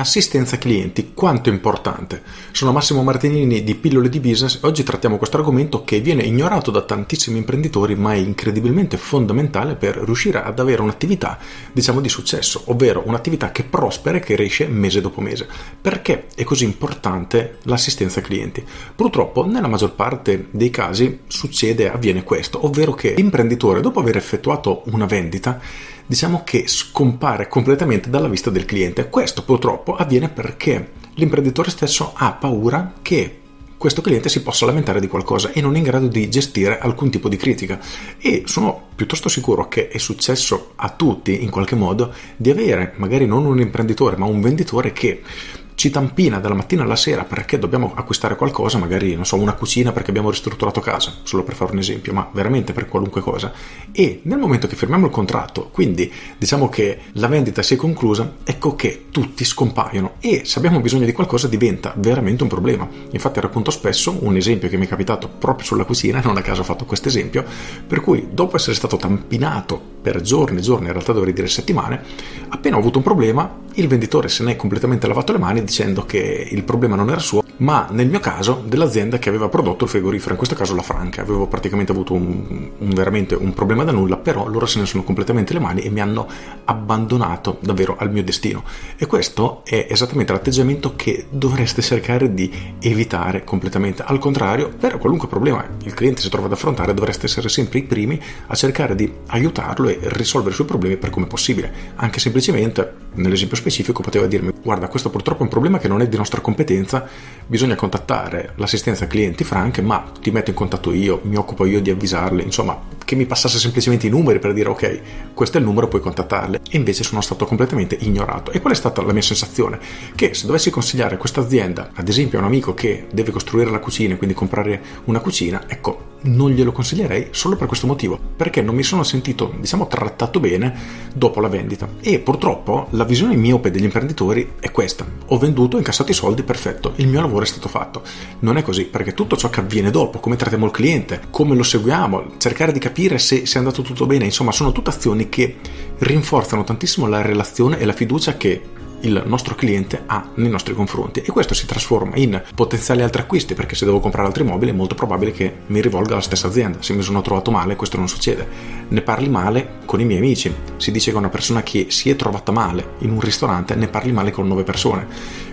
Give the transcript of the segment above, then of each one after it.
Assistenza clienti, quanto importante. Sono Massimo Martinini di Pillole di Business e oggi trattiamo questo argomento che viene ignorato da tantissimi imprenditori ma è incredibilmente fondamentale per riuscire ad avere un'attività, diciamo, di successo, ovvero un'attività che prospera e che cresce mese dopo mese. Perché è così importante l'assistenza clienti? Purtroppo nella maggior parte dei casi succede, avviene questo, ovvero che l'imprenditore dopo aver effettuato una vendita diciamo che scompare completamente dalla vista del cliente. Questo purtroppo avviene perché l'imprenditore stesso ha paura che questo cliente si possa lamentare di qualcosa e non è in grado di gestire alcun tipo di critica. E sono piuttosto sicuro che è successo a tutti in qualche modo di avere magari non un imprenditore ma un venditore che ci tampina dalla mattina alla sera perché dobbiamo acquistare qualcosa, magari non so, una cucina perché abbiamo ristrutturato casa, solo per fare un esempio, ma veramente per qualunque cosa. E nel momento che firmiamo il contratto, quindi diciamo che la vendita si è conclusa, ecco che tutti scompaiono e se abbiamo bisogno di qualcosa diventa veramente un problema. Infatti racconto spesso un esempio che mi è capitato proprio sulla cucina, non a caso ho fatto questo esempio, per cui dopo essere stato tampinato per giorni e giorni, in realtà dovrei dire settimane, appena ho avuto un problema, il venditore se ne è completamente lavato le mani dicendo che il problema non era suo, ma nel mio caso dell'azienda che aveva prodotto il frigorifero, in questo caso la Franca. Avevo praticamente avuto un, un, veramente un problema da nulla, però loro se ne sono completamente le mani e mi hanno abbandonato davvero al mio destino. E questo è esattamente l'atteggiamento che dovreste cercare di evitare completamente. Al contrario, per qualunque problema il cliente si trova ad affrontare, dovreste essere sempre i primi a cercare di aiutarlo e risolvere i suoi problemi per come possibile. Anche semplicemente, nell'esempio specifico, poteva dirmi: Guarda, questo purtroppo è un problema che non è di nostra competenza bisogna contattare l'assistenza clienti Frank, ma ti metto in contatto io, mi occupo io di avvisarle, insomma, che mi passasse semplicemente i numeri per dire ok, questo è il numero, puoi contattarle. E invece sono stato completamente ignorato. E qual è stata la mia sensazione? Che se dovessi consigliare questa azienda, ad esempio a un amico che deve costruire la cucina e quindi comprare una cucina, ecco, non glielo consiglierei solo per questo motivo, perché non mi sono sentito, diciamo, trattato bene dopo la vendita. E purtroppo la visione miope degli imprenditori è questa. Ho venduto, ho incassato i soldi, perfetto, il mio lavoro è stato fatto. Non è così, perché tutto ciò che avviene dopo, come trattiamo il cliente, come lo seguiamo, cercare di capire se, se è andato tutto bene, insomma, sono tutte azioni che rinforzano tantissimo la relazione e la fiducia che il nostro cliente ha nei nostri confronti. E questo si trasforma in potenziali altri acquisti perché se devo comprare altri mobili è molto probabile che mi rivolga alla stessa azienda. Se mi sono trovato male questo non succede. Ne parli male con i miei amici. Si dice che una persona che si è trovata male in un ristorante ne parli male con nove persone.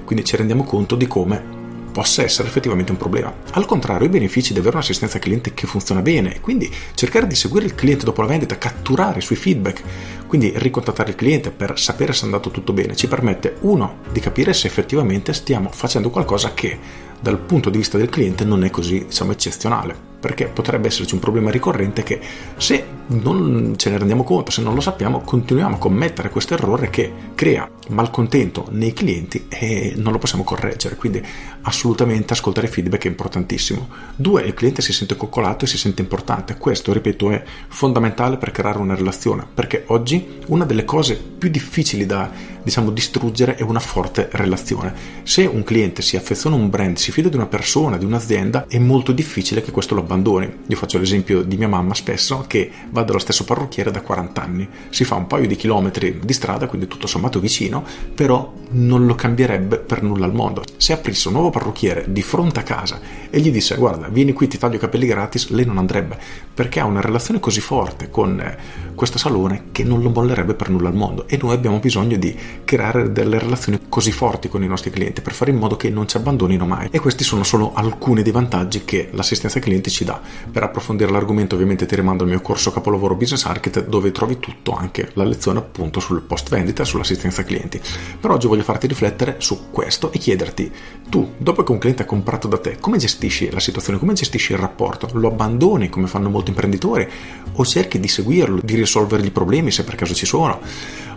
Quindi ci rendiamo conto di come possa essere effettivamente un problema. Al contrario, i benefici di avere un'assistenza cliente che funziona bene, quindi cercare di seguire il cliente dopo la vendita, catturare i suoi feedback, quindi ricontattare il cliente per sapere se è andato tutto bene, ci permette uno di capire se effettivamente stiamo facendo qualcosa che dal punto di vista del cliente non è così diciamo eccezionale perché potrebbe esserci un problema ricorrente che se non ce ne rendiamo conto, se non lo sappiamo, continuiamo a commettere questo errore che crea malcontento nei clienti e non lo possiamo correggere. Quindi assolutamente ascoltare feedback è importantissimo. Due, il cliente si sente coccolato e si sente importante. Questo, ripeto, è fondamentale per creare una relazione, perché oggi una delle cose più difficili da diciamo distruggere è una forte relazione. Se un cliente si affeziona a un brand, si fida di una persona, di un'azienda, è molto difficile che questo lo abbandoni. Io faccio l'esempio di mia mamma spesso che va dallo stesso parrucchiere da 40 anni, si fa un paio di chilometri di strada, quindi tutto sommato vicino, però non lo cambierebbe per nulla al mondo. Se aprisse un nuovo parrucchiere di fronte a casa e gli disse guarda vieni qui ti taglio i capelli gratis, lei non andrebbe perché ha una relazione così forte con eh, questo salone che non lo mollerebbe per nulla al mondo e noi abbiamo bisogno di creare delle relazioni così forti con i nostri clienti per fare in modo che non ci abbandonino mai e questi sono solo alcuni dei vantaggi che l'assistenza ai clienti ci dà. Per approfondire l'argomento ovviamente ti rimando al mio corso capolavoro Business Architect dove trovi tutto, anche la lezione appunto sul post vendita e sull'assistenza ai clienti. Per oggi voglio farti riflettere su questo e chiederti, tu dopo che un cliente ha comprato da te, come gestisci la situazione, come gestisci il rapporto? Lo abbandoni come fanno molti imprenditori o cerchi di seguirlo, di risolvere i problemi se per caso ci sono?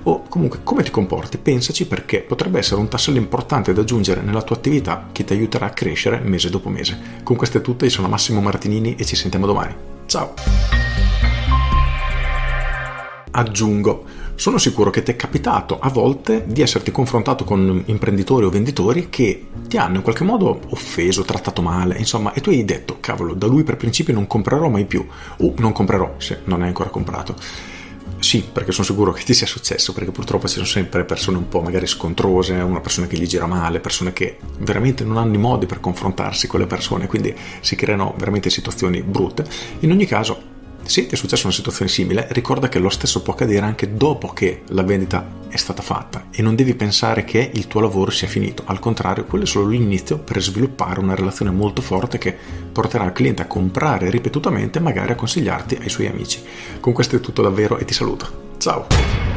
O comunque come ti comporti? Pensaci perché potrebbe essere un tassello importante da aggiungere nella tua attività che ti aiuterà a crescere mese dopo mese. Con questo è tutto, io sono Massimo Martinini e ci sentiamo domani. Ciao! aggiungo, sono sicuro che ti è capitato a volte di esserti confrontato con imprenditori o venditori che ti hanno in qualche modo offeso, trattato male, insomma, e tu hai detto, cavolo, da lui per principio non comprerò mai più, o non comprerò se non hai ancora comprato. Sì, perché sono sicuro che ti sia successo, perché purtroppo ci sono sempre persone un po' magari scontrose, una persona che gli gira male, persone che veramente non hanno i modi per confrontarsi con le persone, quindi si creano veramente situazioni brutte. In ogni caso, se ti è successa una situazione simile, ricorda che lo stesso può accadere anche dopo che la vendita è stata fatta e non devi pensare che il tuo lavoro sia finito. Al contrario, quello è solo l'inizio per sviluppare una relazione molto forte che porterà il cliente a comprare ripetutamente e magari a consigliarti ai suoi amici. Con questo è tutto davvero e ti saluto. Ciao!